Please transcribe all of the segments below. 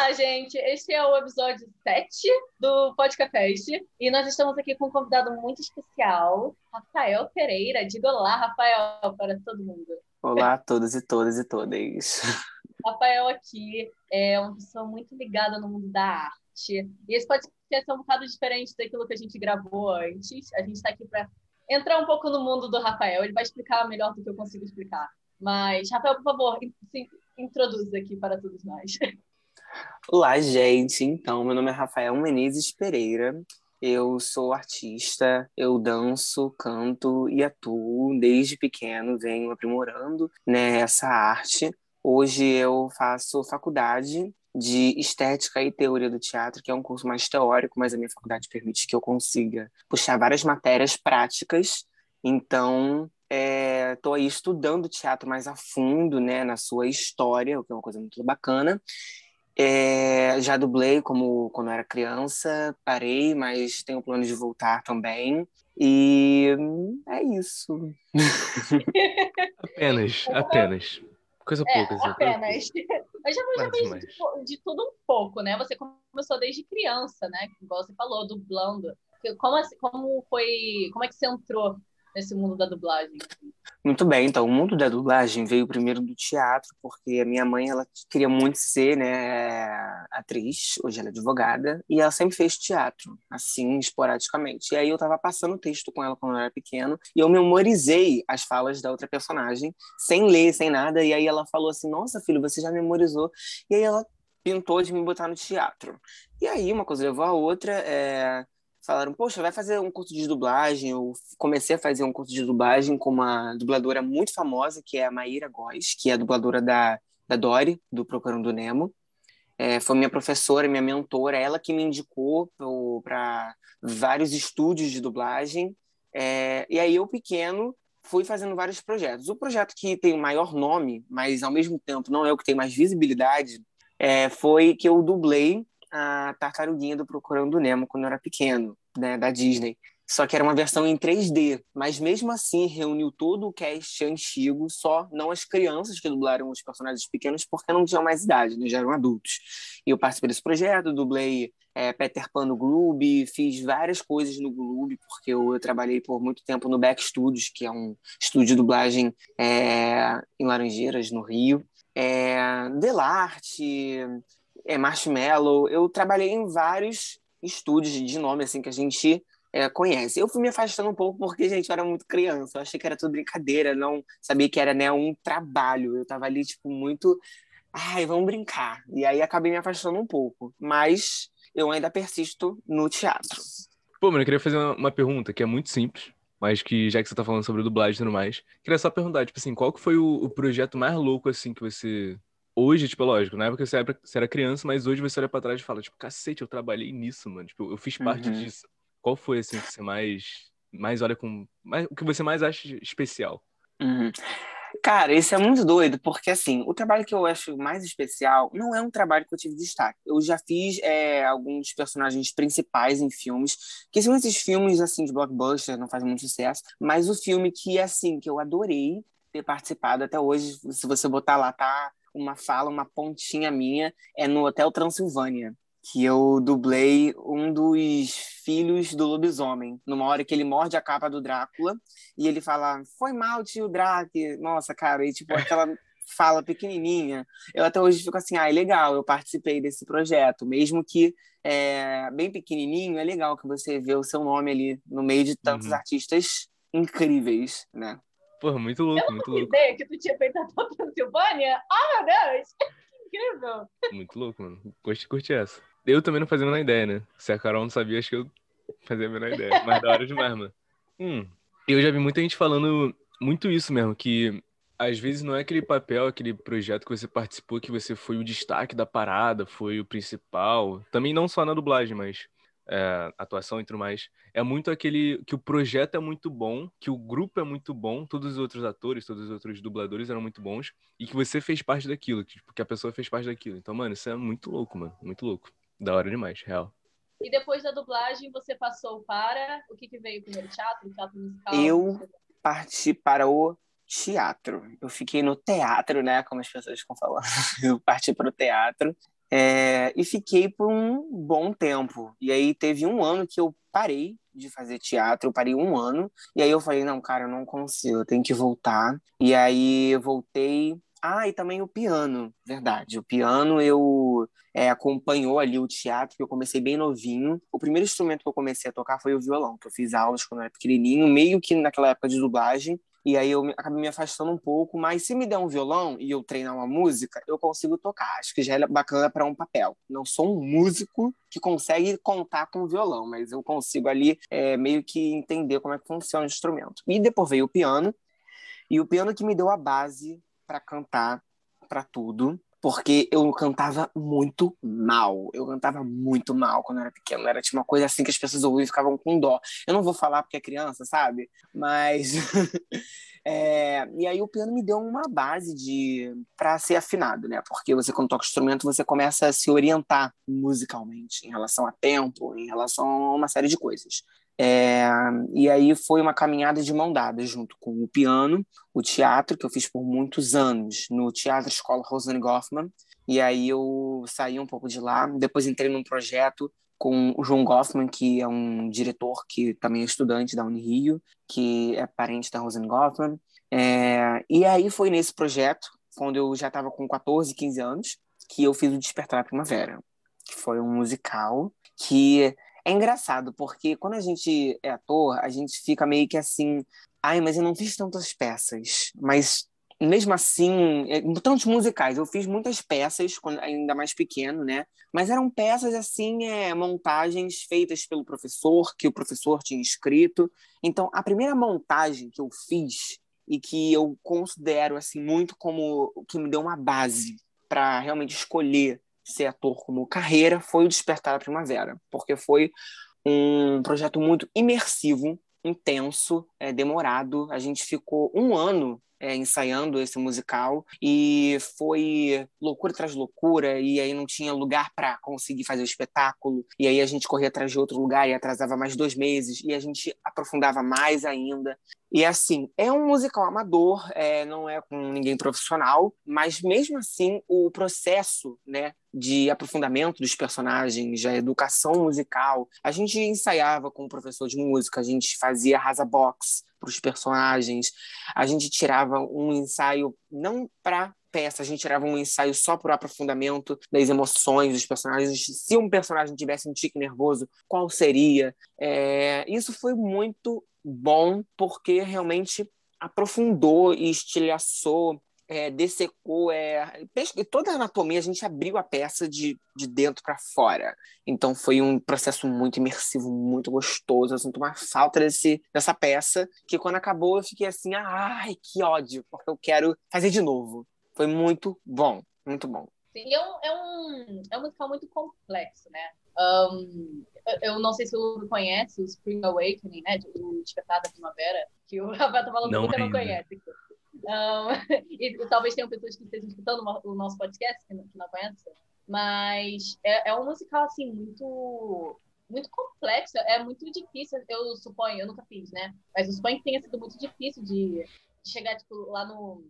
Olá, gente. Este é o episódio 7 do Podcast e nós estamos aqui com um convidado muito especial, Rafael Pereira. Diga olá, Rafael, para todo mundo. Olá a todos e todas e todas. Rafael aqui é uma pessoa muito ligada no mundo da arte. E esse podcast é um bocado diferente daquilo que a gente gravou antes. A gente está aqui para entrar um pouco no mundo do Rafael. Ele vai explicar melhor do que eu consigo explicar. Mas, Rafael, por favor, se introduza aqui para todos nós. Olá, gente. Então, meu nome é Rafael Menezes Pereira. Eu sou artista, eu danço, canto e atuo desde pequeno, venho aprimorando né, essa arte. Hoje eu faço faculdade de Estética e Teoria do Teatro, que é um curso mais teórico, mas a minha faculdade permite que eu consiga puxar várias matérias práticas. Então, estou é, aí estudando teatro mais a fundo, né, na sua história, o que é uma coisa muito bacana. É, já dublei como quando era criança, parei, mas tenho plano de voltar também. E é isso. apenas, apenas. Coisa é, pouca. Assim, apenas. Eu já, já de, de, tudo um pouco, né? Você começou desde criança, né? Igual você falou, dublando. Como, assim, como foi. Como é que você entrou nesse mundo da dublagem? Muito bem, então o mundo da dublagem veio primeiro do teatro, porque a minha mãe ela queria muito ser né, atriz, hoje ela é advogada, e ela sempre fez teatro, assim, esporadicamente. E aí eu estava passando o texto com ela quando eu era pequeno, e eu memorizei as falas da outra personagem, sem ler, sem nada, e aí ela falou assim: Nossa, filho, você já memorizou. E aí ela pintou de me botar no teatro. E aí uma coisa levou a outra. É falaram, poxa, vai fazer um curso de dublagem. Eu comecei a fazer um curso de dublagem com uma dubladora muito famosa, que é a Maíra Góes, que é a dubladora da, da Dory, do Procurando Nemo. É, foi minha professora, minha mentora, ela que me indicou para vários estúdios de dublagem. É, e aí eu, pequeno, fui fazendo vários projetos. O projeto que tem o maior nome, mas ao mesmo tempo não é o que tem mais visibilidade, é, foi que eu dublei a Tartaruguinha do Procurando Nemo quando eu era pequeno, né, da Disney. Só que era uma versão em 3D, mas mesmo assim reuniu todo o cast antigo, só não as crianças que dublaram os personagens pequenos, porque não tinham mais idade, né, já eram adultos. E eu participei desse projeto, dublei é, Peter Pan no Gloob, fiz várias coisas no Gloob, porque eu, eu, trabalhei por muito tempo no Back Studios, que é um estúdio de dublagem é, em Laranjeiras, no Rio. É, Delarte, é, Marshmallow. Eu trabalhei em vários estúdios de nome assim que a gente é, conhece. Eu fui me afastando um pouco porque, gente, eu era muito criança. Eu achei que era tudo brincadeira, não sabia que era né, um trabalho. Eu tava ali, tipo, muito. Ai, vamos brincar. E aí acabei me afastando um pouco. Mas eu ainda persisto no teatro. Pô, mano, eu queria fazer uma pergunta que é muito simples, mas que já que você tá falando sobre dublagem e tudo mais, queria só perguntar, tipo assim, qual que foi o, o projeto mais louco, assim, que você hoje, tipo, é lógico, na época você era, você era criança, mas hoje você olha pra trás e fala, tipo, cacete, eu trabalhei nisso, mano. Tipo, eu fiz parte uhum. disso. Qual foi, assim, que você mais, mais olha com... Mais, o que você mais acha especial? Uhum. Cara, isso é muito doido, porque assim, o trabalho que eu acho mais especial não é um trabalho que eu tive destaque. Eu já fiz é, alguns personagens principais em filmes, que são esses filmes assim de blockbuster, não fazem muito sucesso, mas o filme que assim, que eu adorei ter participado até hoje, se você botar lá, tá uma fala, uma pontinha minha, é no Hotel Transilvânia, que eu dublei um dos filhos do lobisomem, numa hora que ele morde a capa do Drácula e ele fala: Foi mal, tio Drac. Nossa, cara, e tipo, aquela fala pequenininha. Eu até hoje fico assim: ah, é legal, eu participei desse projeto, mesmo que é, bem pequenininho, é legal que você vê o seu nome ali no meio de tantos uhum. artistas incríveis, né? Porra, muito louco, eu muito louco. ideia que tu tinha feito a tua Transilvânia. Ah, oh, meu Deus! Que incrível! Muito louco, mano. Curti, curti essa. Eu também não fazia a menor ideia, né? Se a Carol não sabia, acho que eu fazia a menor ideia. Mas da hora demais, mano. Hum, eu já vi muita gente falando muito isso mesmo, que às vezes não é aquele papel, aquele projeto que você participou, que você foi o destaque da parada, foi o principal. Também não só na dublagem, mas é, atuação e tudo mais, é muito aquele que o projeto é muito bom, que o grupo é muito bom, todos os outros atores, todos os outros dubladores eram muito bons, e que você fez parte daquilo, que, tipo, que a pessoa fez parte daquilo. Então, mano, isso é muito louco, mano. Muito louco. Da hora demais, real. E depois da dublagem, você passou para. O que, que veio primeiro? Teatro? Teatro musical? Eu parti para o teatro. Eu fiquei no teatro, né? Como as pessoas ficam falando. Eu parti para o teatro. É, e fiquei por um bom tempo. E aí teve um ano que eu parei de fazer teatro, eu parei um ano. E aí eu falei, não, cara, eu não consigo, eu tenho que voltar. E aí voltei. Ah, e também o piano, verdade. O piano eu é, acompanhou ali o teatro, que eu comecei bem novinho. O primeiro instrumento que eu comecei a tocar foi o violão, que eu fiz aulas quando eu era pequenininho, meio que naquela época de dublagem. E aí eu acabei me afastando um pouco, mas se me der um violão e eu treinar uma música, eu consigo tocar. Acho que já é bacana para um papel. Não sou um músico que consegue contar com o violão, mas eu consigo ali é, meio que entender como é que funciona o instrumento. E depois veio o piano, e o piano que me deu a base para cantar para tudo porque eu cantava muito mal. Eu cantava muito mal quando eu era pequeno. Era tipo uma coisa assim que as pessoas ouviam e ficavam com dó. Eu não vou falar porque é criança, sabe? Mas. é... E aí o piano me deu uma base de para ser afinado, né? Porque você, quando toca instrumento, você começa a se orientar musicalmente em relação a tempo, em relação a uma série de coisas. É, e aí foi uma caminhada de mão dada junto com o piano, o teatro, que eu fiz por muitos anos no Teatro Escola Rosane Goffman. E aí eu saí um pouco de lá. Depois entrei num projeto com o João Goffman, que é um diretor que também é estudante da Unirio, que é parente da Rosane Goffman. É, e aí foi nesse projeto, quando eu já estava com 14, 15 anos, que eu fiz o Despertar da Primavera, que foi um musical que é engraçado, porque quando a gente é ator, a gente fica meio que assim, ai, mas eu não fiz tantas peças, mas mesmo assim, é, tantos musicais, eu fiz muitas peças, ainda mais pequeno, né? Mas eram peças assim, é, montagens feitas pelo professor, que o professor tinha escrito. Então, a primeira montagem que eu fiz e que eu considero assim muito como que me deu uma base para realmente escolher ser ator como carreira foi o Despertar da Primavera, porque foi um projeto muito imersivo, intenso, é, demorado. A gente ficou um ano é, ensaiando esse musical. E foi loucura atrás de loucura e aí não tinha lugar para conseguir fazer o espetáculo. E aí a gente corria atrás de outro lugar e atrasava mais dois meses e a gente aprofundava mais ainda. E assim, é um musical amador, é, não é com ninguém profissional, mas mesmo assim o processo, né, de aprofundamento dos personagens, a educação musical, a gente ensaiava com o professor de música, a gente fazia rasa box para os personagens, a gente tirava um ensaio não para peça, a gente tirava um ensaio só para o aprofundamento das emoções dos personagens. Se um personagem tivesse um tique nervoso, qual seria? É, isso foi muito bom porque realmente aprofundou e estilhaçou, é, dessecou, é, toda a anatomia a gente abriu a peça de, de dentro para fora. Então foi um processo muito imersivo, muito gostoso. Eu sinto uma falta desse, dessa peça que quando acabou eu fiquei assim, ai, que ódio, porque eu quero fazer de novo. Foi muito bom, muito bom. Sim, é um, é um, é um musical muito complexo, né? Um, eu não sei se o conhece o Spring Awakening, né? O Despertar da Primavera, que o Rafael tá falando que não conhece. Um, e, e, talvez tenham pessoas que estejam escutando o nosso podcast que não, que não conhecem. Mas é, é um musical, assim, muito muito complexo, é muito difícil, eu suponho, eu nunca fiz, né? Mas eu suponho que tenha sido muito difícil de, de chegar, tipo, lá no,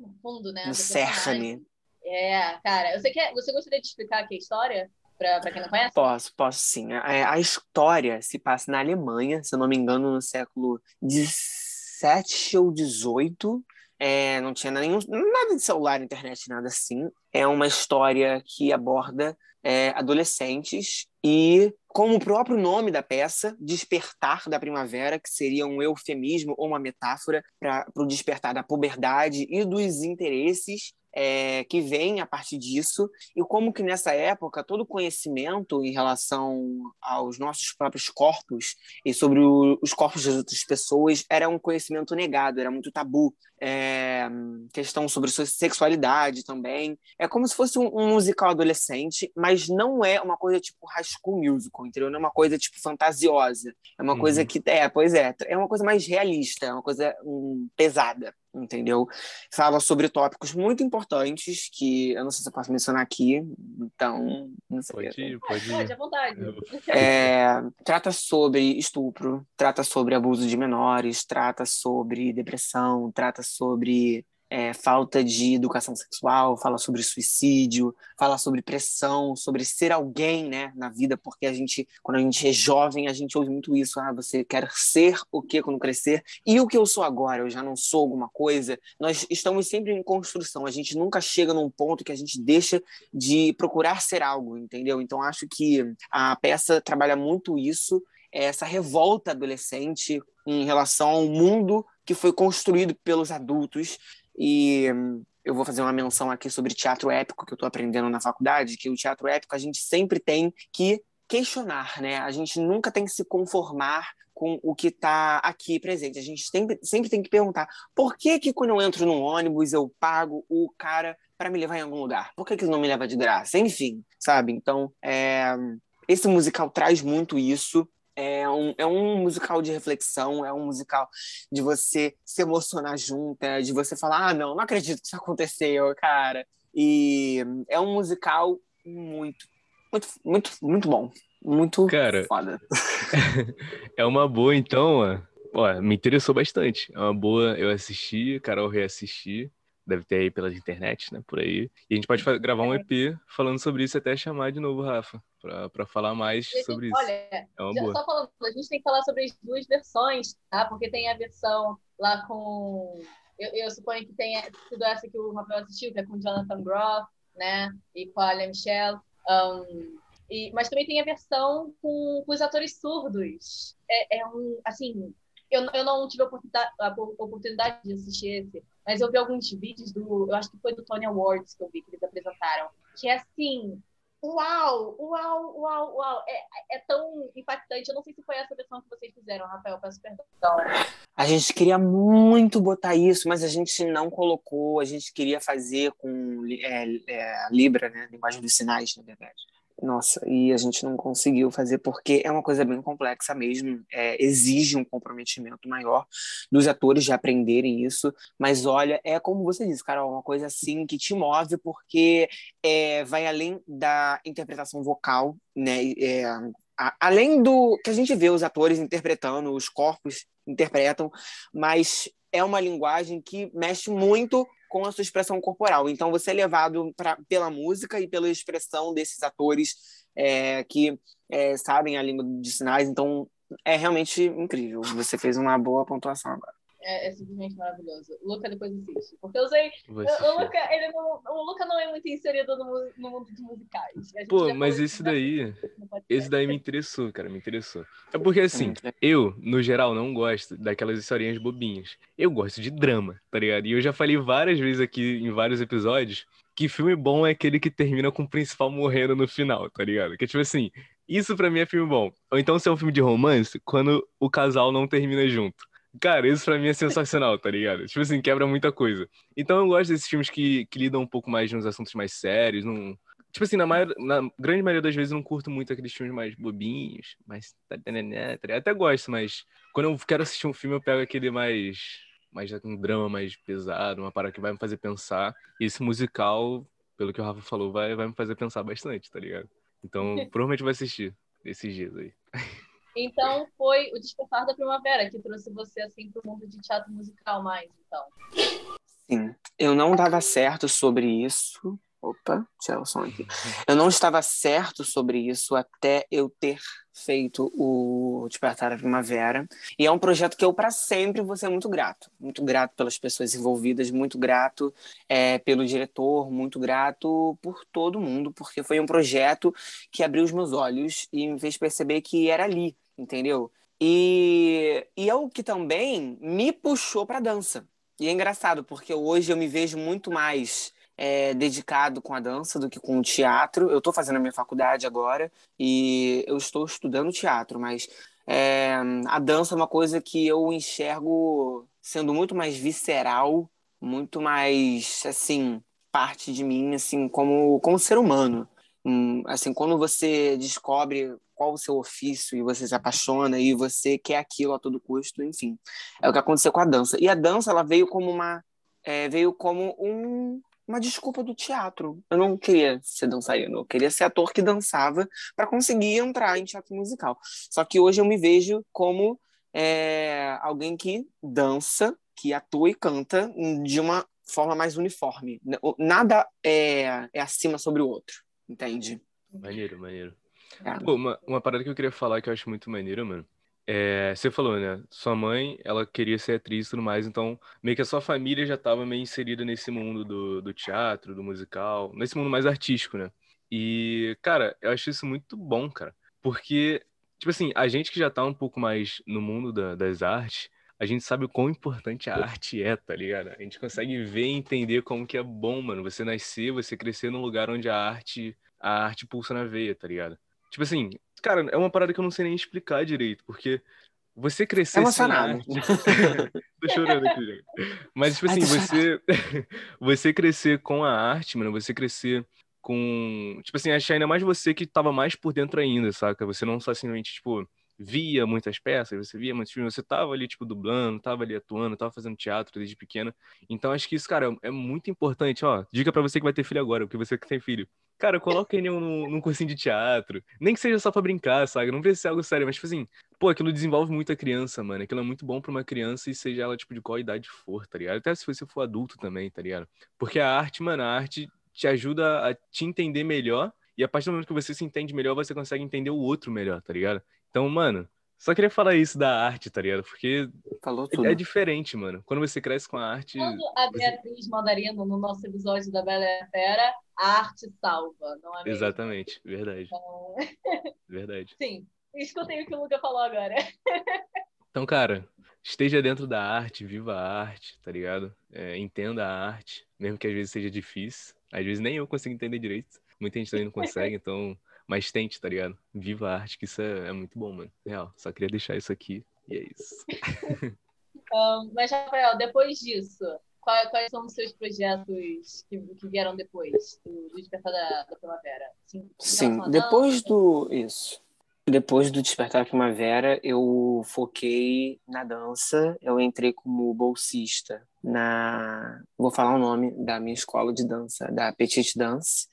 no fundo, né? No cerne. É, cara, eu sei que é, você gostaria de explicar aqui a história? para quem não conhece? Posso, posso sim. A, a, história se passa na Alemanha, se eu não me engano, no século XVII ou XVIII. É, não tinha nenhum, nada de celular, internet, nada assim. É uma história que aborda é, adolescentes e, como o próprio nome da peça, Despertar da Primavera, que seria um eufemismo ou uma metáfora para o despertar da puberdade e dos interesses é, que vem a partir disso e como que nessa época todo conhecimento em relação aos nossos próprios corpos e sobre o, os corpos das outras pessoas era um conhecimento negado, era muito tabu. É, questão sobre sexualidade também. É como se fosse um, um, musical adolescente, mas não é uma coisa tipo High School Musical, entendeu? Não é uma coisa tipo fantasiosa. É uma uhum. coisa que, é, pois é, é uma coisa mais realista, é uma coisa um, pesada entendeu? Fala sobre tópicos muito importantes que eu não sei se eu posso mencionar aqui, então não sei. Pode ir, pode ir. Pode, à vontade. É, trata sobre estupro, trata sobre abuso de menores, trata sobre depressão, trata sobre é, falta de educação sexual, fala sobre suicídio, fala sobre pressão, sobre ser alguém, né, na vida, porque a gente, quando a gente é jovem, a gente ouve muito isso, ah, você quer ser o que quando crescer? E o que eu sou agora? Eu já não sou alguma coisa? Nós estamos sempre em construção, a gente nunca chega num ponto que a gente deixa de procurar ser algo, entendeu? Então acho que a peça trabalha muito isso, essa revolta adolescente em relação ao mundo que foi construído pelos adultos e eu vou fazer uma menção aqui sobre teatro épico que eu estou aprendendo na faculdade, que o teatro épico a gente sempre tem que questionar, né? A gente nunca tem que se conformar com o que está aqui presente. A gente sempre, sempre tem que perguntar por que que quando eu entro num ônibus eu pago o cara para me levar em algum lugar? Por que que ele não me leva de graça? Enfim, sabe? Então, é... esse musical traz muito isso é um, é um musical de reflexão, é um musical de você se emocionar junto, é de você falar, ah, não, não acredito que isso aconteceu, cara. E é um musical muito, muito, muito, muito bom. Muito cara, foda. é uma boa, então, ó. ó. Me interessou bastante. É uma boa, eu assisti, Carol reassisti deve ter aí pela internet, né, por aí. E a gente pode gravar um EP falando sobre isso até chamar de novo, Rafa, para falar mais gente, sobre isso. Olha, é só falando, a gente tem que falar sobre as duas versões, tá? Porque tem a versão lá com eu, eu suponho que tenha sido essa que o Rafael assistiu, que é com Jonathan Groff, né? E com a Alia Michelle. Um, e, mas também tem a versão com, com os atores surdos. É, é um, assim, eu, eu não tive a oportunidade, a oportunidade de assistir esse, mas eu vi alguns vídeos do. Eu acho que foi do Tony Awards que eu vi que eles apresentaram. Que é assim. Uau, uau, uau, uau. É, é tão impactante. Eu não sei se foi essa versão que vocês fizeram, Rafael. Peço perdão. A gente queria muito botar isso, mas a gente não colocou. A gente queria fazer com é, é, Libra, né? Linguagem dos sinais, na verdade. Nossa, e a gente não conseguiu fazer porque é uma coisa bem complexa mesmo, é, exige um comprometimento maior dos atores de aprenderem isso, mas olha, é como você disse, Carol, uma coisa assim que te move porque é, vai além da interpretação vocal, né? É, a, além do que a gente vê os atores interpretando, os corpos interpretam, mas é uma linguagem que mexe muito com a sua expressão corporal. Então, você é levado pra, pela música e pela expressão desses atores é, que é, sabem a língua de sinais. Então, é realmente incrível. Você fez uma boa pontuação agora é, é, simplesmente maravilhoso. O Luca depois assiste. Porque eu sei. O, o, Luca, ele não, o Luca não é muito inserido no, no mundo dos musicais. Pô, mas esse daí. Esse daí me interessou, cara, me interessou. É porque assim, eu, no geral, não gosto daquelas historinhas bobinhas. Eu gosto de drama, tá ligado? E eu já falei várias vezes aqui em vários episódios que filme bom é aquele que termina com o principal morrendo no final, tá ligado? Que tipo assim, isso pra mim é filme bom. Ou então se é um filme de romance, quando o casal não termina junto. Cara, isso pra mim é sensacional, tá ligado? Tipo assim, quebra muita coisa. Então eu gosto desses filmes que, que lidam um pouco mais nos assuntos mais sérios. Num... Tipo assim, na, maior, na grande maioria das vezes eu não curto muito aqueles filmes mais bobinhos, mais. Tá, tá, tá, Até gosto, mas quando eu quero assistir um filme, eu pego aquele mais. Mais um drama mais pesado, uma parada que vai me fazer pensar. E esse musical, pelo que o Rafa falou, vai, vai me fazer pensar bastante, tá ligado? Então, provavelmente vou assistir esses dias aí. Então foi o Despertar da Primavera que trouxe você assim para o mundo de teatro musical mais, então. Sim, eu não dava certo sobre isso. Opa, tirar o som aqui. Eu não estava certo sobre isso até eu ter feito o Despertar da Primavera. E é um projeto que eu, para sempre, vou ser muito grato. Muito grato pelas pessoas envolvidas, muito grato é, pelo diretor, muito grato por todo mundo, porque foi um projeto que abriu os meus olhos e me fez perceber que era ali, entendeu? E, e é o que também me puxou para dança. E é engraçado, porque hoje eu me vejo muito mais é, dedicado com a dança do que com o teatro. Eu estou fazendo a minha faculdade agora e eu estou estudando teatro, mas é, a dança é uma coisa que eu enxergo sendo muito mais visceral, muito mais, assim, parte de mim, assim, como, como ser humano. Assim, quando você descobre qual o seu ofício e você se apaixona e você quer aquilo a todo custo, enfim. É o que aconteceu com a dança. E a dança, ela veio como uma é, veio como um, uma desculpa do teatro. Eu não queria ser dançarino, eu queria ser ator que dançava para conseguir entrar em teatro musical. Só que hoje eu me vejo como é, alguém que dança, que atua e canta de uma forma mais uniforme. Nada é, é acima sobre o outro, entende? Maneiro, maneiro. É. Pô, uma, uma parada que eu queria falar que eu acho muito maneiro, mano. É, você falou, né? Sua mãe, ela queria ser atriz e tudo mais, então meio que a sua família já estava meio inserida nesse mundo do, do teatro, do musical, nesse mundo mais artístico, né? E, cara, eu acho isso muito bom, cara. Porque, tipo assim, a gente que já tá um pouco mais no mundo da, das artes, a gente sabe o quão importante a arte é, tá ligado? A gente consegue ver e entender como que é bom, mano, você nascer, você crescer num lugar onde a arte, a arte pulsa na veia, tá ligado? Tipo assim, cara, é uma parada que eu não sei nem explicar direito, porque você crescer é sem arte... Tô chorando aqui, gente. Mas, tipo assim, você, você crescer com a arte, mano, você crescer com... Tipo assim, achar ainda mais você que tava mais por dentro ainda, saca? Você não só simplesmente, tipo via muitas peças, você via muitos filmes, você tava ali, tipo, dublando, tava ali atuando, tava fazendo teatro desde pequena. Então, acho que isso, cara, é muito importante, ó. Dica para você que vai ter filho agora, porque você que tem filho. Cara, coloca ele num, num cursinho de teatro. Nem que seja só pra brincar, sabe? Não precisa ser algo sério, mas, tipo assim, pô, aquilo desenvolve muito a criança, mano. Aquilo é muito bom pra uma criança e seja ela, tipo, de qual idade for, tá ligado? Até se você for adulto também, tá ligado? Porque a arte, mano, a arte te ajuda a te entender melhor e a partir do momento que você se entende melhor, você consegue entender o outro melhor, tá ligado? Então, mano, só queria falar isso da arte, tá ligado? Porque Falou tudo. é diferente, mano. Quando você cresce com a arte. Quando a Beatriz você... Mandarino, no nosso episódio da Bela e a Fera, a arte salva, não é mesmo? Exatamente, verdade. Então... verdade. Sim, escutei o que o Luca falou agora. então, cara, esteja dentro da arte, viva a arte, tá ligado? É, entenda a arte, mesmo que às vezes seja difícil. Às vezes nem eu consigo entender direito. Muita gente também não consegue, então mas tente, tá ligado? Viva a arte, que isso é, é muito bom, mano. Real. Só queria deixar isso aqui e é isso. um, mas, Rafael, depois disso, quais, quais, são os seus projetos que, que vieram depois do, do Despertar da, da Primavera? Sim, Sim depois do. Isso. Depois do Despertar da Primavera, eu foquei na dança. Eu entrei como bolsista na. Vou falar o nome da minha escola de dança, da Petite Dance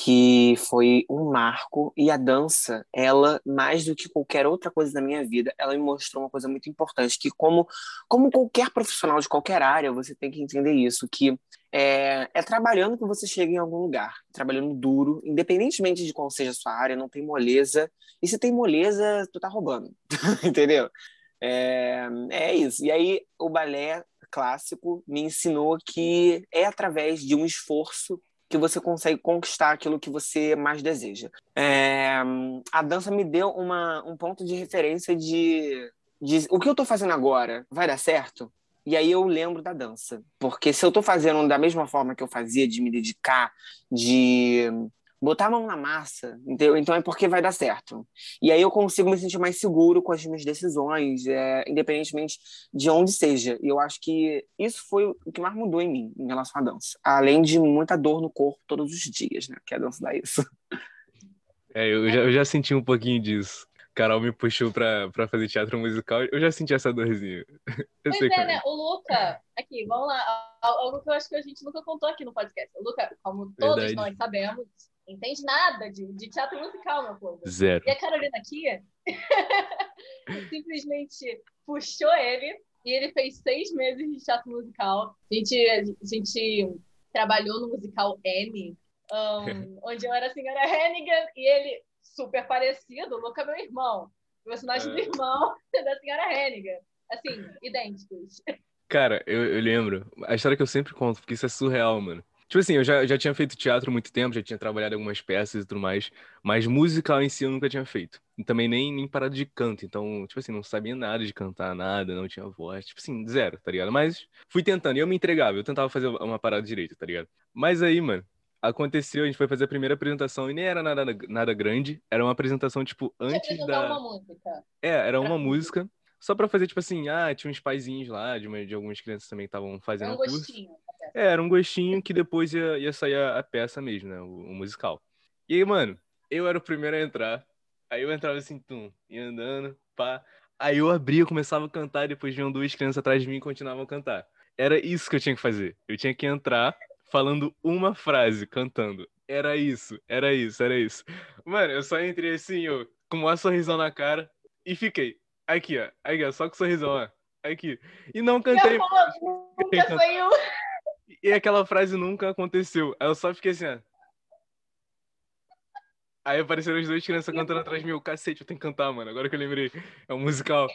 que foi um marco e a dança, ela mais do que qualquer outra coisa na minha vida, ela me mostrou uma coisa muito importante que como como qualquer profissional de qualquer área, você tem que entender isso, que é, é trabalhando que você chega em algum lugar, trabalhando duro, independentemente de qual seja a sua área, não tem moleza. E se tem moleza, tu tá roubando, entendeu? É, é isso. E aí o balé clássico me ensinou que é através de um esforço que você consegue conquistar aquilo que você mais deseja. É, a dança me deu uma, um ponto de referência de, de o que eu estou fazendo agora vai dar certo? E aí eu lembro da dança. Porque se eu estou fazendo da mesma forma que eu fazia, de me dedicar, de botar a mão na massa, entendeu? Então é porque vai dar certo. E aí eu consigo me sentir mais seguro com as minhas decisões, é, independentemente de onde seja. E eu acho que isso foi o que mais mudou em mim, em relação à dança. Além de muita dor no corpo todos os dias, né? Que a dança dá isso. É, eu já, eu já senti um pouquinho disso. Carol me puxou pra, pra fazer teatro musical, eu já senti essa dorzinha. Eu pois é, né? O Luca, aqui, vamos lá. Algo que eu acho que a gente nunca contou aqui no podcast. O Luca, como todos Verdade. nós sabemos, entende nada de, de teatro musical, meu povo. Zero. E a Carolina aqui simplesmente puxou ele e ele fez seis meses de teatro musical. A gente, a gente trabalhou no musical M, um, onde eu era a senhora Hennigan e ele, super parecido, o Luca é meu irmão. O personagem é. do irmão da senhora Hennigan. Assim, idênticos. Cara, eu, eu lembro. A história que eu sempre conto, porque isso é surreal, mano. Tipo assim, eu já, já tinha feito teatro há muito tempo, já tinha trabalhado algumas peças e tudo mais, mas musical em si eu nunca tinha feito. E também nem, nem parado de canto, então, tipo assim, não sabia nada de cantar, nada, não tinha voz, tipo assim, zero, tá ligado? Mas fui tentando, e eu me entregava, eu tentava fazer uma parada direito, tá ligado? Mas aí, mano, aconteceu, a gente foi fazer a primeira apresentação e nem era nada, nada grande, era uma apresentação, tipo, antes da... uma música. É, era uma música, só pra fazer, tipo assim, ah, tinha uns paizinhos lá, de, uma, de algumas crianças também que estavam fazendo um curso. Gostinho. É, era um gostinho que depois ia, ia sair a, a peça mesmo, né? O, o, musical. E aí, mano, eu era o primeiro a entrar. Aí eu entrava assim, tum, ia andando, pá. Aí eu abria, começava a cantar, e depois vinham duas crianças atrás de mim e continuavam a cantar. Era isso que eu tinha que fazer. Eu tinha que entrar falando uma frase, cantando. Era isso, era isso, era isso. Mano, eu só entrei assim, ó, com uma sorrisão na cara e fiquei. Aqui, ó. Aqui, ó, só com sorrisão, ó. Aqui. E não cantei. Nunca saiu. E aquela frase nunca aconteceu. Aí eu só fiquei assim, ó. Aí apareceram as duas crianças cantando atrás de mim. Cacete, eu tenho que cantar, mano. Agora que eu lembrei. É um musical.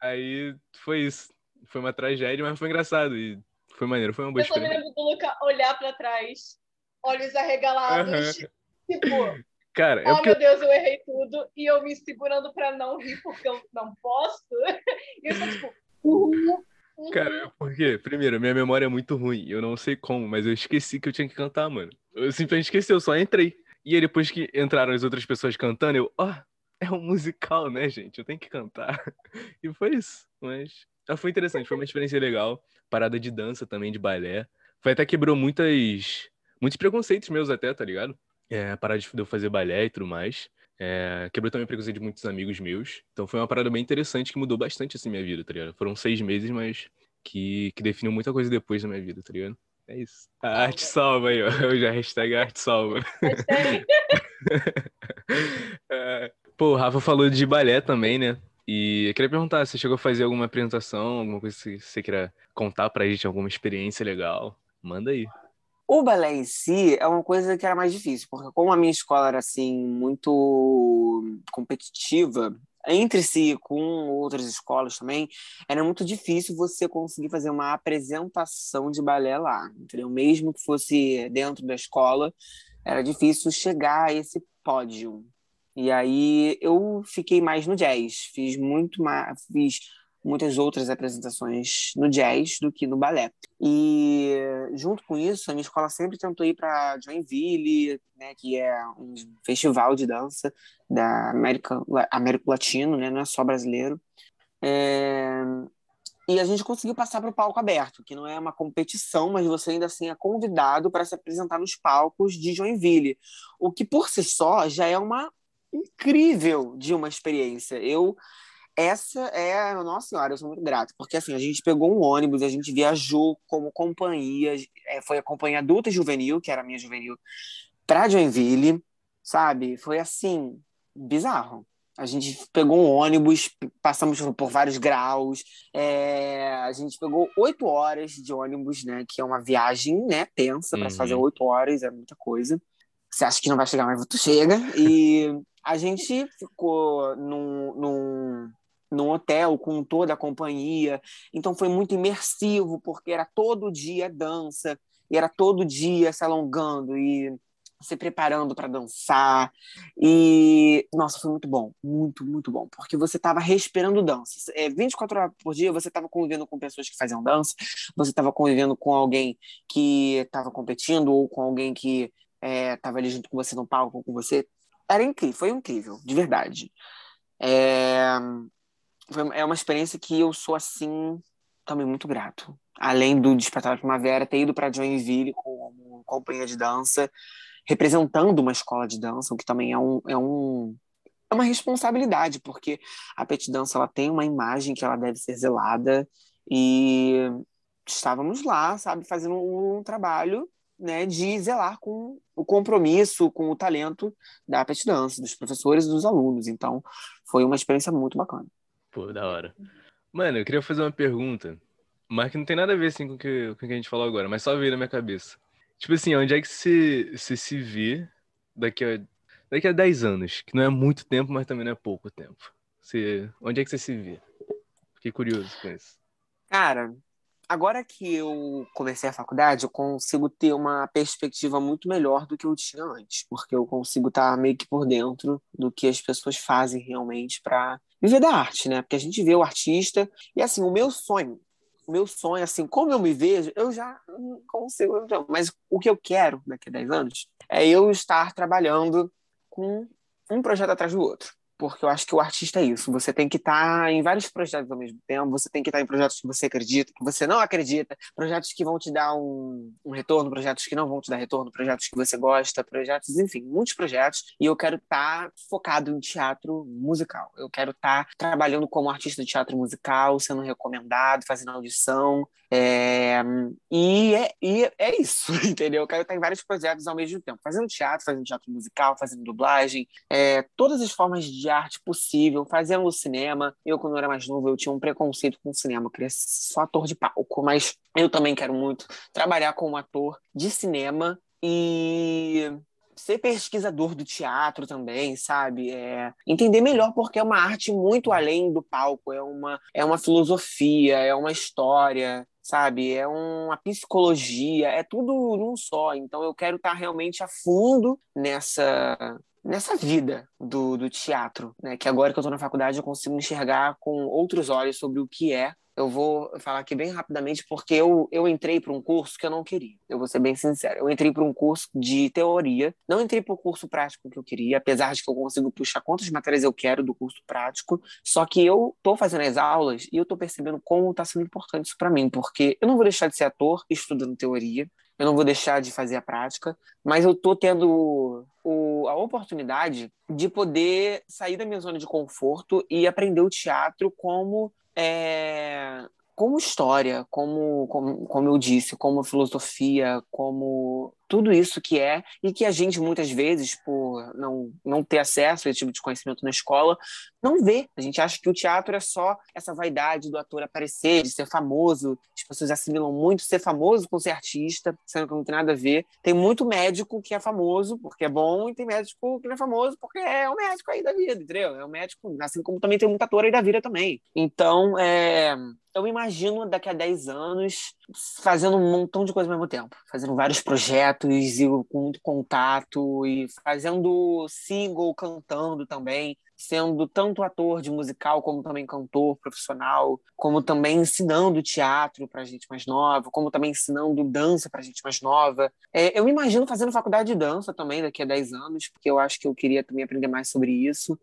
Aí foi isso. Foi uma tragédia, mas foi engraçado. E foi maneiro, foi uma boa Eu só me lembro do Luca olhar pra trás, olhos arregalados. Uhum. Tipo, Cara, é oh porque... meu Deus, eu errei tudo. E eu me segurando pra não rir porque eu não posso. E eu só, tipo. Uhum. Cara, é porque, primeiro, minha memória é muito ruim. Eu não sei como, mas eu esqueci que eu tinha que cantar, mano. Eu simplesmente esqueci, eu só entrei. E aí, depois que entraram as outras pessoas cantando, eu, ó, oh, é um musical, né, gente? Eu tenho que cantar. E foi isso. Mas foi interessante, foi uma experiência legal. Parada de dança também, de balé. Foi até quebrou muitas. Muitos preconceitos meus até, tá ligado? É, parar de eu fazer balé e tudo mais. É, quebrou também o preconceito de muitos amigos meus. Então foi uma parada bem interessante que mudou bastante assim minha vida, tá ligado? Foram seis meses, mas que, que definiu muita coisa depois da minha vida, tá ligado? É isso. A arte salva aí, ó. Eu já hashtag arte salva. é, pô, o Rafa falou de balé também, né? E eu queria perguntar, você chegou a fazer alguma apresentação, alguma coisa que você queira contar pra gente, alguma experiência legal? Manda aí. O balé em si é uma coisa que era mais difícil, porque como a minha escola era assim muito competitiva, entre si com outras escolas também, era muito difícil você conseguir fazer uma apresentação de balé lá, entendeu? Mesmo que fosse dentro da escola, era difícil chegar a esse pódio. E aí eu fiquei mais no jazz, fiz muito mais, fiz muitas outras apresentações no jazz do que no balé. E junto com isso, a minha escola sempre tentou ir para Joinville, né, que é um festival de dança da América, América Latino, né, não é só brasileiro. É... E a gente conseguiu passar para o palco aberto, que não é uma competição, mas você ainda assim é convidado para se apresentar nos palcos de Joinville, o que por si só já é uma incrível de uma experiência. Eu essa é, nossa senhora, eu sou muito grato, porque assim, a gente pegou um ônibus, a gente viajou como companhia, é, foi a companhia adulta e juvenil, que era a minha juvenil, para Joinville, sabe? Foi assim, bizarro. A gente pegou um ônibus, passamos por vários graus, é, a gente pegou oito horas de ônibus, né? Que é uma viagem, né, tensa, para uhum. fazer oito horas, é muita coisa. Você acha que não vai chegar, mas tu chega. E a gente ficou num, num num hotel com toda a companhia. Então foi muito imersivo, porque era todo dia dança, e era todo dia se alongando e se preparando para dançar. E, nossa, foi muito bom, muito, muito bom, porque você estava respirando dança. É, 24 horas por dia você estava convivendo com pessoas que faziam dança, você estava convivendo com alguém que estava competindo ou com alguém que estava é, ali junto com você no palco com você. Era incrível, foi incrível, de verdade. É, é uma experiência que eu sou assim também muito grato. Além do Despertar da Primavera, ter ido para Joinville como companhia de dança, representando uma escola de dança, o que também é um, é um é uma responsabilidade, porque a pet dança ela tem uma imagem que ela deve ser zelada e estávamos lá, sabe, fazendo um trabalho, né, de zelar com o compromisso, com o talento da pet dança, dos professores e dos alunos. Então, foi uma experiência muito bacana. Pô, da hora. Mano, eu queria fazer uma pergunta, mas que não tem nada a ver assim com que, com o que a gente falou agora, mas só veio na minha cabeça. Tipo assim, onde é que você, você se vê daqui a, daqui a 10 anos? Que não é muito tempo, mas também não é pouco tempo. Você, onde é que você se vê? Fiquei curioso com isso. Cara, agora que eu comecei a faculdade, eu consigo ter uma perspectiva muito melhor do que eu tinha antes, porque eu consigo estar meio que por dentro do que as pessoas fazem realmente para viver da arte, né? Porque a gente vê o artista e assim, o meu sonho, o meu sonho assim, como eu me vejo, eu já não consigo, mas o que eu quero daqui a 10 anos é eu estar trabalhando com um projeto atrás do outro porque eu acho que o artista é isso. Você tem que estar tá em vários projetos ao mesmo tempo, você tem que estar tá em projetos que você acredita, que você não acredita, projetos que vão te dar um, um, retorno, projetos que não vão te dar retorno, projetos que você gosta, projetos, enfim, muitos projetos. E eu quero estar tá focado em teatro musical. Eu quero estar tá trabalhando como artista de teatro musical, sendo recomendado, fazendo audição. É... E, é, e é isso, entendeu? Eu quero estar em vários projetos ao mesmo tempo, fazendo teatro, fazendo teatro musical, fazendo dublagem, é, todas as formas de arte possível, fazendo o cinema. Eu, quando era mais novo, eu tinha um preconceito com o cinema, eu queria ser só ator de palco, mas eu também quero muito trabalhar como ator de cinema e ser pesquisador do teatro também, sabe? É, entender melhor porque é uma arte muito além do palco, é uma, é uma filosofia, é uma história, sabe? É uma psicologia, é tudo num só. Então eu quero estar realmente a fundo nessa nessa vida do, do teatro, né? Que agora que eu estou na faculdade eu consigo enxergar com outros olhos sobre o que é eu vou falar aqui bem rapidamente, porque eu, eu entrei para um curso que eu não queria. Eu vou ser bem sincero. Eu entrei para um curso de teoria, não entrei para o curso prático que eu queria, apesar de que eu consigo puxar quantas matérias eu quero do curso prático. Só que eu tô fazendo as aulas e eu tô percebendo como está sendo importante isso para mim, porque eu não vou deixar de ser ator estudando teoria, eu não vou deixar de fazer a prática, mas eu tô tendo o, a oportunidade de poder sair da minha zona de conforto e aprender o teatro como é, como história, como, como, como eu disse, como filosofia, como tudo isso que é e que a gente muitas vezes por não não ter acesso a esse tipo de conhecimento na escola não vê. A gente acha que o teatro é só essa vaidade do ator aparecer de ser famoso as pessoas assimilam muito ser famoso com ser artista sendo que não tem nada a ver. Tem muito médico que é famoso porque é bom e tem médico que não é famoso porque é o médico aí da vida entendeu? É o médico assim como também tem muito ator aí da vida também. Então é eu imagino daqui a 10 anos fazendo um montão de coisas ao mesmo tempo, fazendo vários projetos e com muito contato e fazendo single, cantando também, sendo tanto ator de musical como também cantor profissional, como também ensinando teatro para gente mais nova, como também ensinando dança para gente mais nova. É, eu me imagino fazendo faculdade de dança também daqui a 10 anos, porque eu acho que eu queria também aprender mais sobre isso.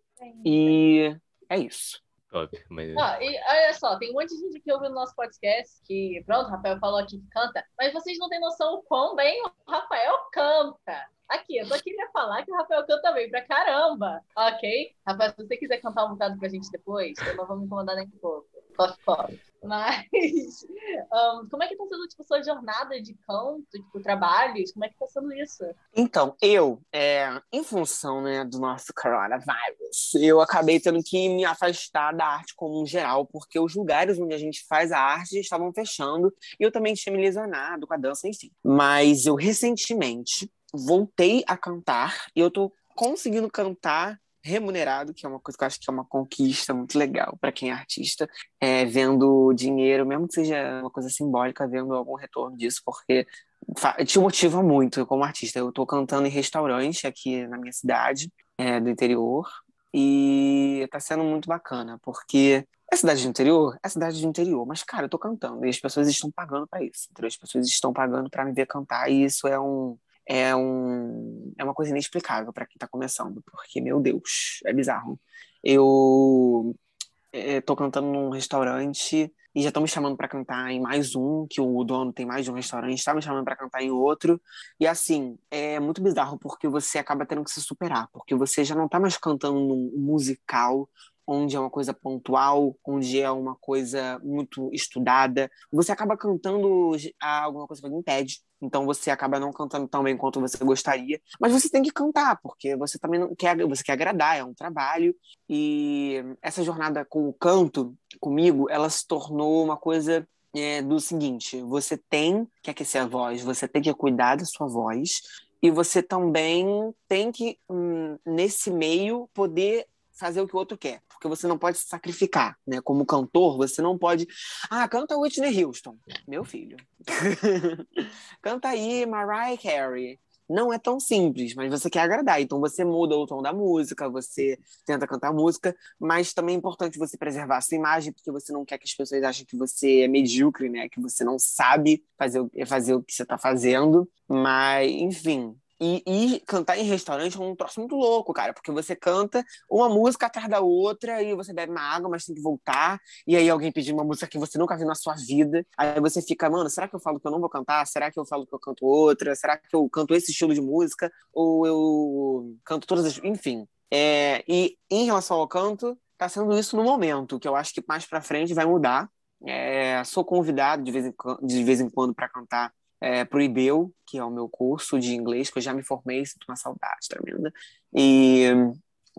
E é isso. Top, mas... Ah, e olha só, tem um monte de gente que ouve o nosso podcast que, pronto, o Rafael falou aqui que canta, mas vocês não têm noção o quão bem o Rafael canta. Aqui, eu só queria falar que o Rafael canta bem pra caramba, ok? Rafael, se você quiser cantar um bocado pra gente depois, eu não vou me incomodar nem um pouco. Coffee, coffee. Mas, um, como é que tá sendo, tipo, sua jornada de canto, tipo, trabalhos? Como é que tá sendo isso? Então, eu, é, em função, né, do nosso coronavírus, eu acabei tendo que me afastar da arte como um geral, porque os lugares onde a gente faz a arte estavam fechando, e eu também tinha me lesionado com a dança, enfim. Mas eu, recentemente, voltei a cantar, e eu tô conseguindo cantar remunerado, que é uma coisa que eu acho que é uma conquista muito legal para quem é artista, é, vendo dinheiro, mesmo que seja uma coisa simbólica, vendo algum retorno disso, porque te motiva muito como artista. Eu estou cantando em restaurante aqui na minha cidade, é, do interior, e está sendo muito bacana, porque é cidade do interior? É cidade do interior, mas, cara, eu tô cantando e as pessoas estão pagando para isso, entendeu? As pessoas estão pagando para me ver cantar e isso é um, é, um, é uma coisa inexplicável para quem está começando, porque, meu Deus, é bizarro. Eu estou é, cantando num restaurante e já estão me chamando para cantar em mais um, que o dono tem mais de um restaurante, está me chamando para cantar em outro. E assim, é muito bizarro porque você acaba tendo que se superar, porque você já não está mais cantando num musical onde é uma coisa pontual, onde é uma coisa muito estudada. Você acaba cantando alguma coisa que alguém pede. Então você acaba não cantando tão bem quanto você gostaria, mas você tem que cantar, porque você também não quer, você quer agradar, é um trabalho. E essa jornada com o canto, comigo, ela se tornou uma coisa é, do seguinte: você tem que aquecer a voz, você tem que cuidar da sua voz, e você também tem que, hum, nesse meio, poder fazer o que o outro quer, porque você não pode se sacrificar, né? Como cantor, você não pode, ah, canta Whitney Houston, meu filho. canta aí Mariah Carey. Não é tão simples, mas você quer agradar. Então você muda o tom da música, você tenta cantar música, mas também é importante você preservar a sua imagem, porque você não quer que as pessoas achem que você é medíocre, né? Que você não sabe fazer, fazer o que você está fazendo. Mas, enfim, e, e, cantar em restaurante é um troço muito louco, cara, porque você canta uma música atrás da outra e você bebe uma água, mas tem que voltar. E aí alguém pediu uma música que você nunca viu na sua vida. Aí você fica, mano, será que eu falo que eu não vou cantar? Será que eu falo que eu canto outra? Será que eu canto esse estilo de música? Ou eu canto todas as. Enfim. É... E em relação ao canto, tá sendo isso no momento, que eu acho que mais pra frente vai mudar. É... Sou convidado de vez em, de vez em quando para cantar é, IBEU, que é o meu curso de inglês, que eu já me formei, sinto uma saudade tremenda. E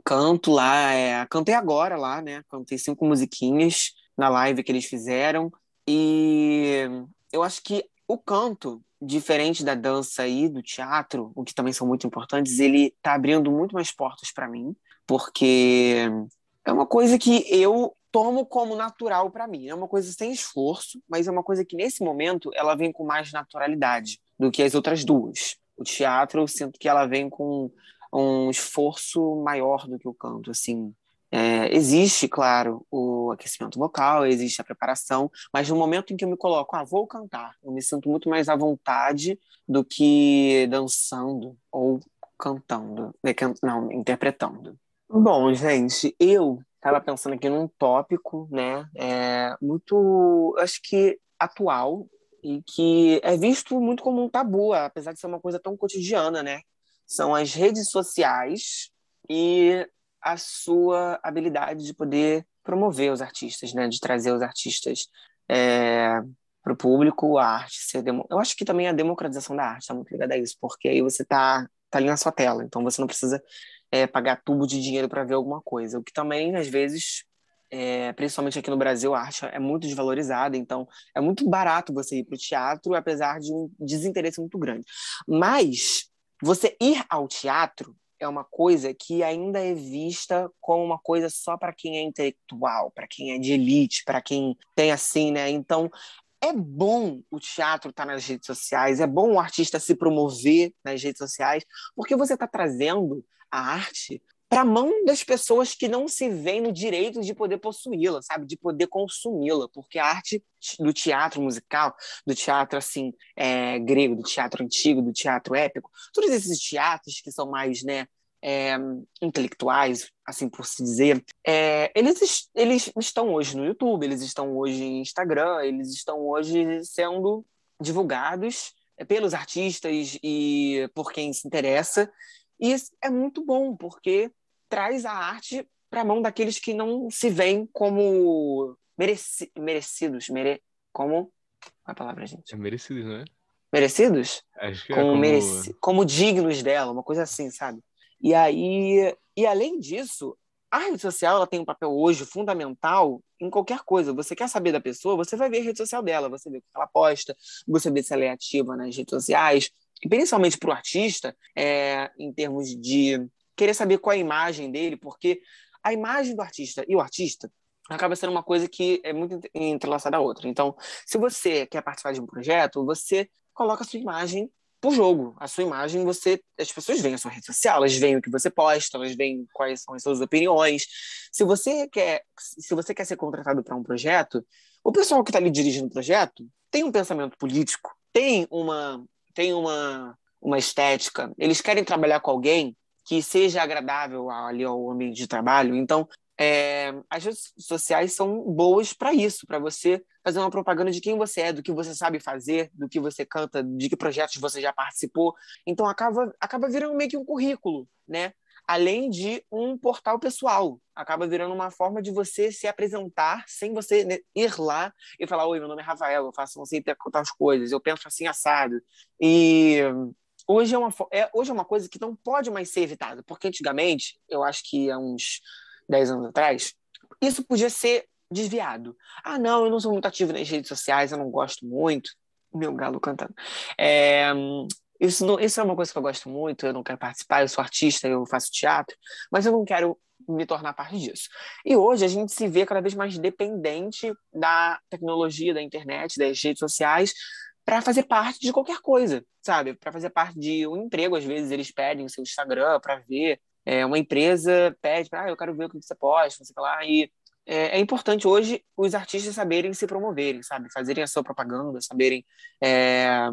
canto lá, é, cantei agora lá, né? Cantei cinco musiquinhas na live que eles fizeram. E eu acho que o canto, diferente da dança e do teatro, o que também são muito importantes, ele tá abrindo muito mais portas para mim, porque é uma coisa que eu tomo como natural para mim. É uma coisa sem esforço, mas é uma coisa que nesse momento ela vem com mais naturalidade do que as outras duas. O teatro, eu sinto que ela vem com um esforço maior do que o canto, assim. É, existe, claro, o aquecimento vocal, existe a preparação, mas no momento em que eu me coloco, ah, vou cantar, eu me sinto muito mais à vontade do que dançando ou cantando, né, não, interpretando. Bom, gente, eu estava pensando aqui num tópico, né, é, muito, acho que atual e que é visto muito como um tabu, apesar de ser uma coisa tão cotidiana, né? São as redes sociais e a sua habilidade de poder promover os artistas, né? De trazer os artistas é, para o público, a arte ser... Demo... Eu acho que também a democratização da arte está muito ligada a isso, porque aí você está tá ali na sua tela, então você não precisa é, pagar tubo de dinheiro para ver alguma coisa, o que também, às vezes, é, principalmente aqui no Brasil, a arte é muito desvalorizada, então é muito barato você ir para o teatro, apesar de um desinteresse muito grande. Mas você ir ao teatro é uma coisa que ainda é vista como uma coisa só para quem é intelectual, para quem é de elite, para quem tem assim, né? Então, é bom o teatro estar tá nas redes sociais, é bom o artista se promover nas redes sociais, porque você está trazendo a arte para a mão das pessoas que não se veem no direito de poder possuí-la, sabe? De poder consumi-la, porque a arte do teatro musical, do teatro assim é, grego, do teatro antigo, do teatro épico, todos esses teatros que são mais, né, é, intelectuais, assim por se dizer, é, eles, eles estão hoje no YouTube, eles estão hoje em Instagram, eles estão hoje sendo divulgados é, pelos artistas e por quem se interessa. E é muito bom, porque traz a arte para a mão daqueles que não se veem como mereci merecidos, mere como qual é a palavra, gente? É merecidos, não é? Merecidos? Acho que como, é como... Mereci... como dignos dela, uma coisa assim, sabe? E aí, e além disso, a rede social ela tem um papel hoje fundamental em qualquer coisa. Você quer saber da pessoa, você vai ver a rede social dela, você vê o que ela posta, você vê se ela é ativa nas redes sociais. Principalmente para o artista, é, em termos de querer saber qual é a imagem dele, porque a imagem do artista e o artista acaba sendo uma coisa que é muito entrelaçada à outra. Então, se você quer participar de um projeto, você coloca a sua imagem pro jogo. A sua imagem, você, as pessoas veem a sua rede social, elas veem o que você posta, elas veem quais são as suas opiniões. Se você quer, se você quer ser contratado para um projeto, o pessoal que está ali dirigindo o projeto tem um pensamento político, tem uma, tem uma, uma estética. Eles querem trabalhar com alguém que seja agradável ali ao ambiente de trabalho. Então, é, as redes sociais são boas para isso, para você fazer uma propaganda de quem você é, do que você sabe fazer, do que você canta, de que projetos você já participou. Então acaba acaba virando meio que um currículo, né? Além de um portal pessoal, acaba virando uma forma de você se apresentar sem você né, ir lá e falar: Oi, meu nome é Rafael, eu faço assim, contar as coisas, eu penso assim assado. E hoje é uma, é, hoje é uma coisa que não pode mais ser evitada, porque antigamente, eu acho que há uns 10 anos atrás, isso podia ser desviado. Ah, não, eu não sou muito ativo nas redes sociais, eu não gosto muito. Meu galo cantando. É, isso, não, isso é uma coisa que eu gosto muito, eu não quero participar, eu sou artista, eu faço teatro, mas eu não quero me tornar parte disso. E hoje a gente se vê cada vez mais dependente da tecnologia, da internet, das redes sociais, para fazer parte de qualquer coisa, sabe? Para fazer parte de um emprego, às vezes eles pedem o seu Instagram para ver. É, uma empresa pede, ah, eu quero ver o que você posta, sei lá, e é, é, importante hoje os artistas saberem se promoverem, sabe? Fazerem a sua propaganda, saberem. É,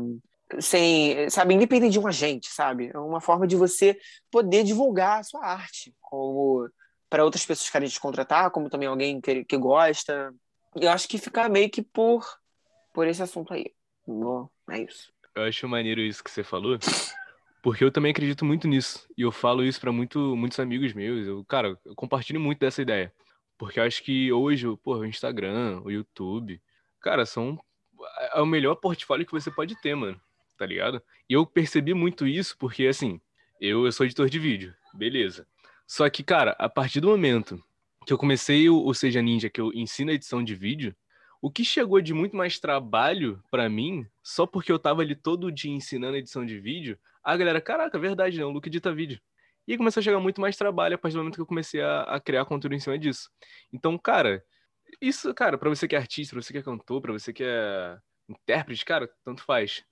sem, sabe, independente de um agente, sabe? É uma forma de você poder divulgar a sua arte, como para outras pessoas que querem te contratar, como também alguém que, que gosta. Eu acho que fica meio que por, por esse assunto aí. Bom, é isso. Eu acho maneiro isso que você falou, porque eu também acredito muito nisso. E eu falo isso para muito, muitos amigos meus. Eu, cara, eu compartilho muito dessa ideia. Porque eu acho que hoje, pô, o Instagram, o YouTube, cara, são é o melhor portfólio que você pode ter, mano. Tá ligado? E eu percebi muito isso porque, assim, eu, eu sou editor de vídeo, beleza. Só que, cara, a partir do momento que eu comecei o, o Seja Ninja, que eu ensino edição de vídeo, o que chegou de muito mais trabalho para mim, só porque eu tava ali todo dia ensinando edição de vídeo, a galera, caraca, verdade, né? O Luke edita vídeo. E aí começou a chegar muito mais trabalho a partir do momento que eu comecei a, a criar conteúdo em cima disso. Então, cara, isso, cara, para você que é artista, pra você que é cantor, para você que é intérprete, cara, tanto faz.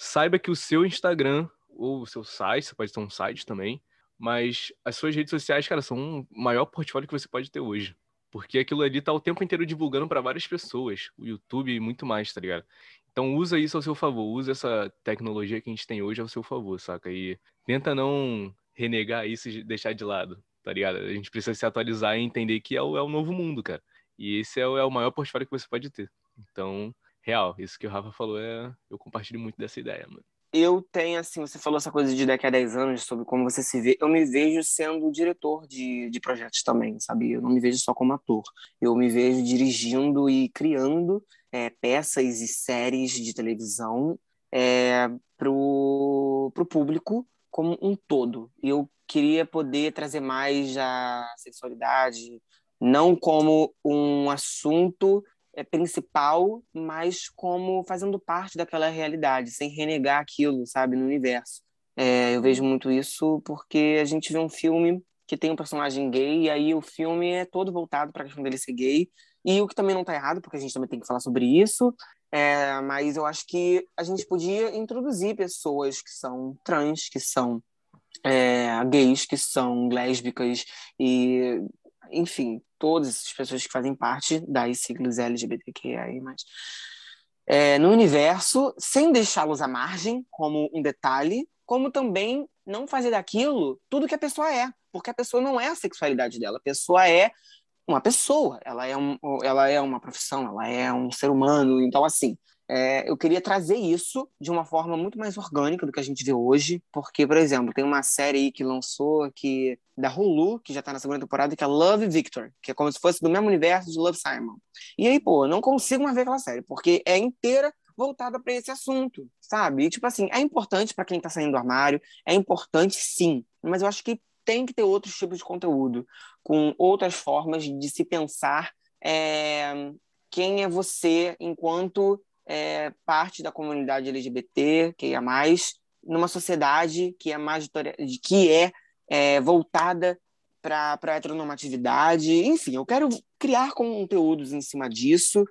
Saiba que o seu Instagram ou o seu site, você pode ter um site também, mas as suas redes sociais, cara, são o maior portfólio que você pode ter hoje. Porque aquilo ali tá o tempo inteiro divulgando para várias pessoas, o YouTube e muito mais, tá ligado? Então usa isso ao seu favor, usa essa tecnologia que a gente tem hoje ao seu favor, saca? E tenta não renegar isso e deixar de lado, tá ligado? A gente precisa se atualizar e entender que é o, é o novo mundo, cara. E esse é o, é o maior portfólio que você pode ter. Então, real, isso que o Rafa falou é. Eu compartilho muito dessa ideia, mano eu tenho, assim, você falou essa coisa de daqui a 10 anos, sobre como você se vê. Eu me vejo sendo diretor de, de projetos também, sabe? Eu não me vejo só como ator. Eu me vejo dirigindo e criando é, peças e séries de televisão é, pro, pro público como um todo. E eu queria poder trazer mais a sexualidade, não como um assunto principal, mas como fazendo parte daquela realidade, sem renegar aquilo, sabe, no universo. É, eu vejo muito isso porque a gente vê um filme que tem um personagem gay e aí o filme é todo voltado para a questão dele ser gay e o que também não está errado porque a gente também tem que falar sobre isso é, mas eu acho que a gente podia introduzir pessoas que são trans que são é, gays que são lésbicas e enfim, todas as pessoas que fazem parte das siglas LGBTQIA+, é, no universo, sem deixá-los à margem, como um detalhe, como também não fazer daquilo tudo que a pessoa é, porque a pessoa não é a sexualidade dela, a pessoa é uma pessoa, ela é, um, ela é uma profissão, ela é um ser humano, então assim, é, eu queria trazer isso de uma forma muito mais orgânica do que a gente vê hoje, porque, por exemplo, tem uma série aí que lançou que da Hulu, que já tá na segunda temporada, que é Love Victor, que é como se fosse do mesmo universo de Love Simon. E aí, pô, não consigo mais ver aquela série, porque é inteira voltada para esse assunto, sabe? E, tipo assim, é importante para quem tá saindo do armário, é importante sim, mas eu acho que tem que ter outros tipos de conteúdo, com outras formas de se pensar é, quem é você enquanto é, parte da comunidade LGBT, que é mais, numa sociedade que é mais que é, é voltada para a heteronormatividade. Enfim, eu quero criar conteúdos em cima disso.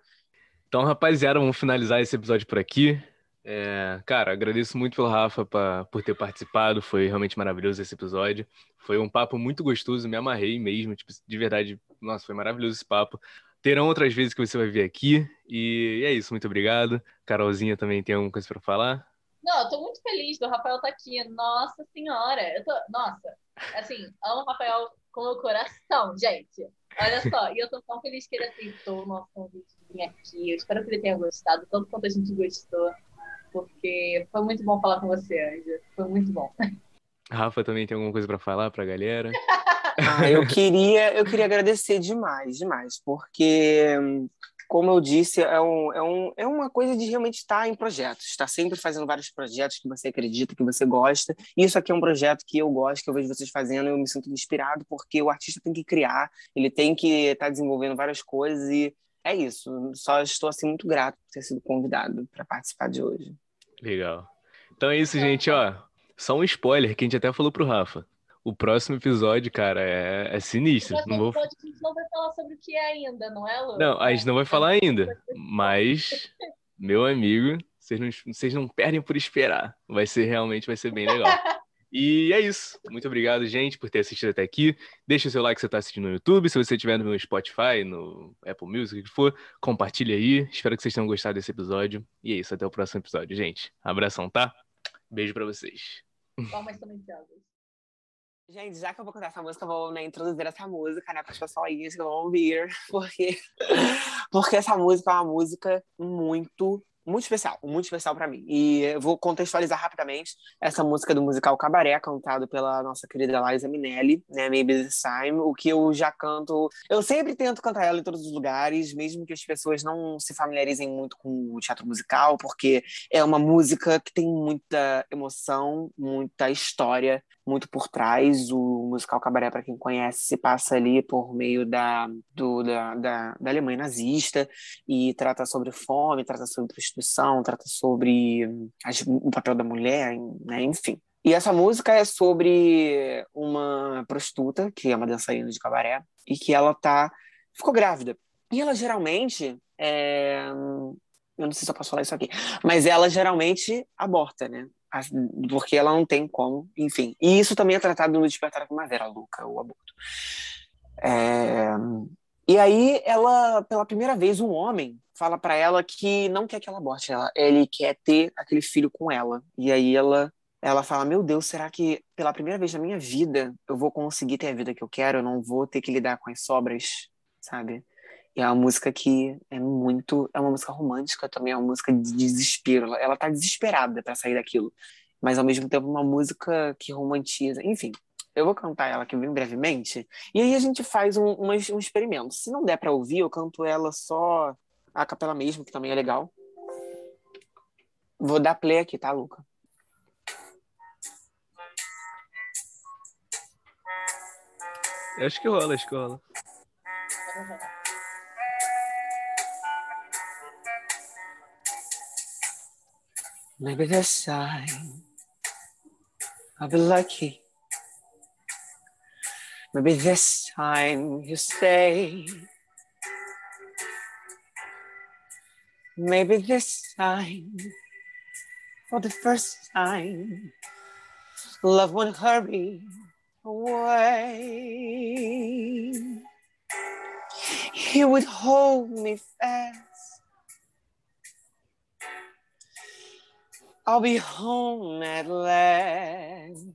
Então, rapaziada, vamos finalizar esse episódio por aqui. É, cara, agradeço muito pelo Rafa pra, por ter participado. Foi realmente maravilhoso esse episódio. Foi um papo muito gostoso, me amarrei mesmo. Tipo, de verdade, nossa, foi maravilhoso esse papo. Terão outras vezes que você vai vir aqui. E é isso, muito obrigado. Carolzinha também tem alguma coisa para falar? Não, eu tô muito feliz do Rafael estar tá aqui. Nossa Senhora! Eu tô... Nossa, assim, amo o Rafael com o coração, gente. Olha só, e eu tô tão feliz que ele aceitou o nosso convite de vir aqui. Eu espero que ele tenha gostado, tanto quanto a gente gostou. Porque foi muito bom falar com você, Anja. Foi muito bom. Rafa também tem alguma coisa para falar para a galera? Ah, eu queria, eu queria agradecer demais, demais, porque, como eu disse, é, um, é, um, é uma coisa de realmente estar em projetos, estar sempre fazendo vários projetos que você acredita, que você gosta. Isso aqui é um projeto que eu gosto, que eu vejo vocês fazendo, eu me sinto inspirado, porque o artista tem que criar, ele tem que estar desenvolvendo várias coisas e é isso. Só estou assim muito grato por ter sido convidado para participar de hoje. Legal. Então é isso, gente, ó. Só um spoiler que a gente até falou pro Rafa. O próximo episódio, cara, é, é sinistro. O próximo não vou... a gente não vai falar sobre o que é ainda, não é, Lu? Não, a gente não vai falar ainda. Mas, meu amigo, vocês não, vocês não perdem por esperar. Vai ser realmente, vai ser bem legal. E é isso. Muito obrigado, gente, por ter assistido até aqui. Deixa o seu like se você está assistindo no YouTube. Se você estiver no Spotify, no Apple Music, o que for, compartilha aí. Espero que vocês tenham gostado desse episódio. E é isso. Até o próximo episódio, gente. Abração, tá? Beijo para vocês. Palmas também. Gente, já que eu vou cantar essa música, eu vou né, introduzir essa música, né? Para as pessoas que vão ouvir, porque, porque essa música é uma música muito muito especial, muito especial para mim. E eu vou contextualizar rapidamente essa música do musical Cabaré, cantado pela nossa querida Liza Minelli, né, Maybe This Time, o que eu já canto, eu sempre tento cantar ela em todos os lugares, mesmo que as pessoas não se familiarizem muito com o teatro musical, porque é uma música que tem muita emoção, muita história, muito por trás. O musical Cabaré, para quem conhece, se passa ali por meio da, do, da, da, da, Alemanha nazista e trata sobre fome, trata sobre prostituição, trata sobre as, o papel da mulher, né? enfim. E essa música é sobre uma prostituta, que é uma dançarina de cabaré, e que ela tá ficou grávida. E ela geralmente é... eu não sei se eu posso falar isso aqui, mas ela geralmente aborta, né? porque ela não tem como, enfim. E isso também é tratado no Despertar da Primavera, Luca, o aborto. É... E aí ela, pela primeira vez, um homem fala para ela que não quer que ela aborte, ela, ele quer ter aquele filho com ela. E aí ela ela fala: Meu Deus, será que pela primeira vez na minha vida eu vou conseguir ter a vida que eu quero? Eu não vou ter que lidar com as sobras, sabe? E é uma música que é muito. É uma música romântica também, é uma música de desespero. Ela, tá desesperada para sair daquilo. Mas ao mesmo tempo, uma música que romantiza. Enfim, eu vou cantar ela aqui bem brevemente. E aí a gente faz um, um, um experimento. Se não der para ouvir, eu canto ela só a capela mesmo, que também é legal. Vou dar play aqui, tá, Luca? Eu acho que rola, acho que rola. Maybe this time I'll be lucky. Maybe this time you stay. Maybe this time, for the first time, love won't hurry away. He would hold me fast. I'll be home at last.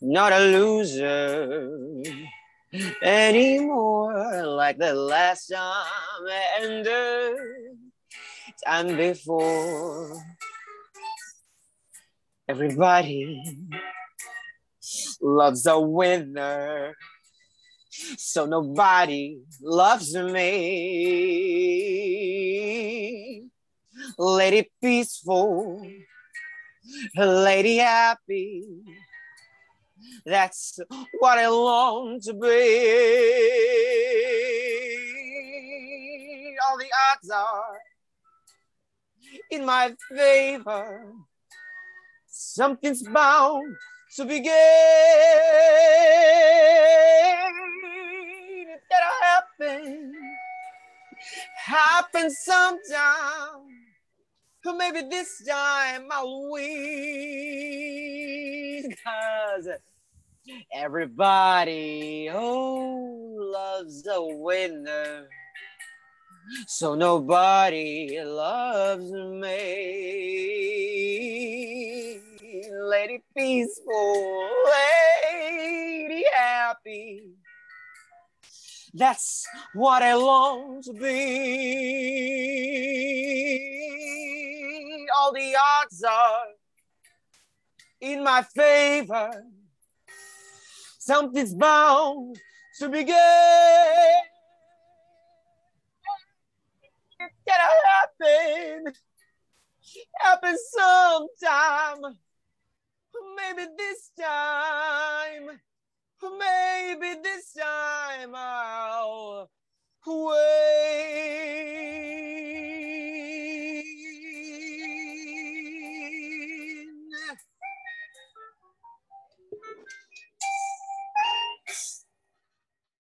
Not a loser anymore like the last time and the time before. Everybody loves a winner, so nobody loves me. Lady peaceful, lady happy. That's what I long to be. All the odds are in my favor something's bound to begin. It gotta happen, happen sometime. Maybe this time I'll win. Cause everybody oh loves a winner. So nobody loves me lady peaceful, lady happy. That's what I long to be. All the odds are in my favor. Something's bound to begin. It's gonna happen. Happen sometime. Maybe this time. Maybe this time I'll wait.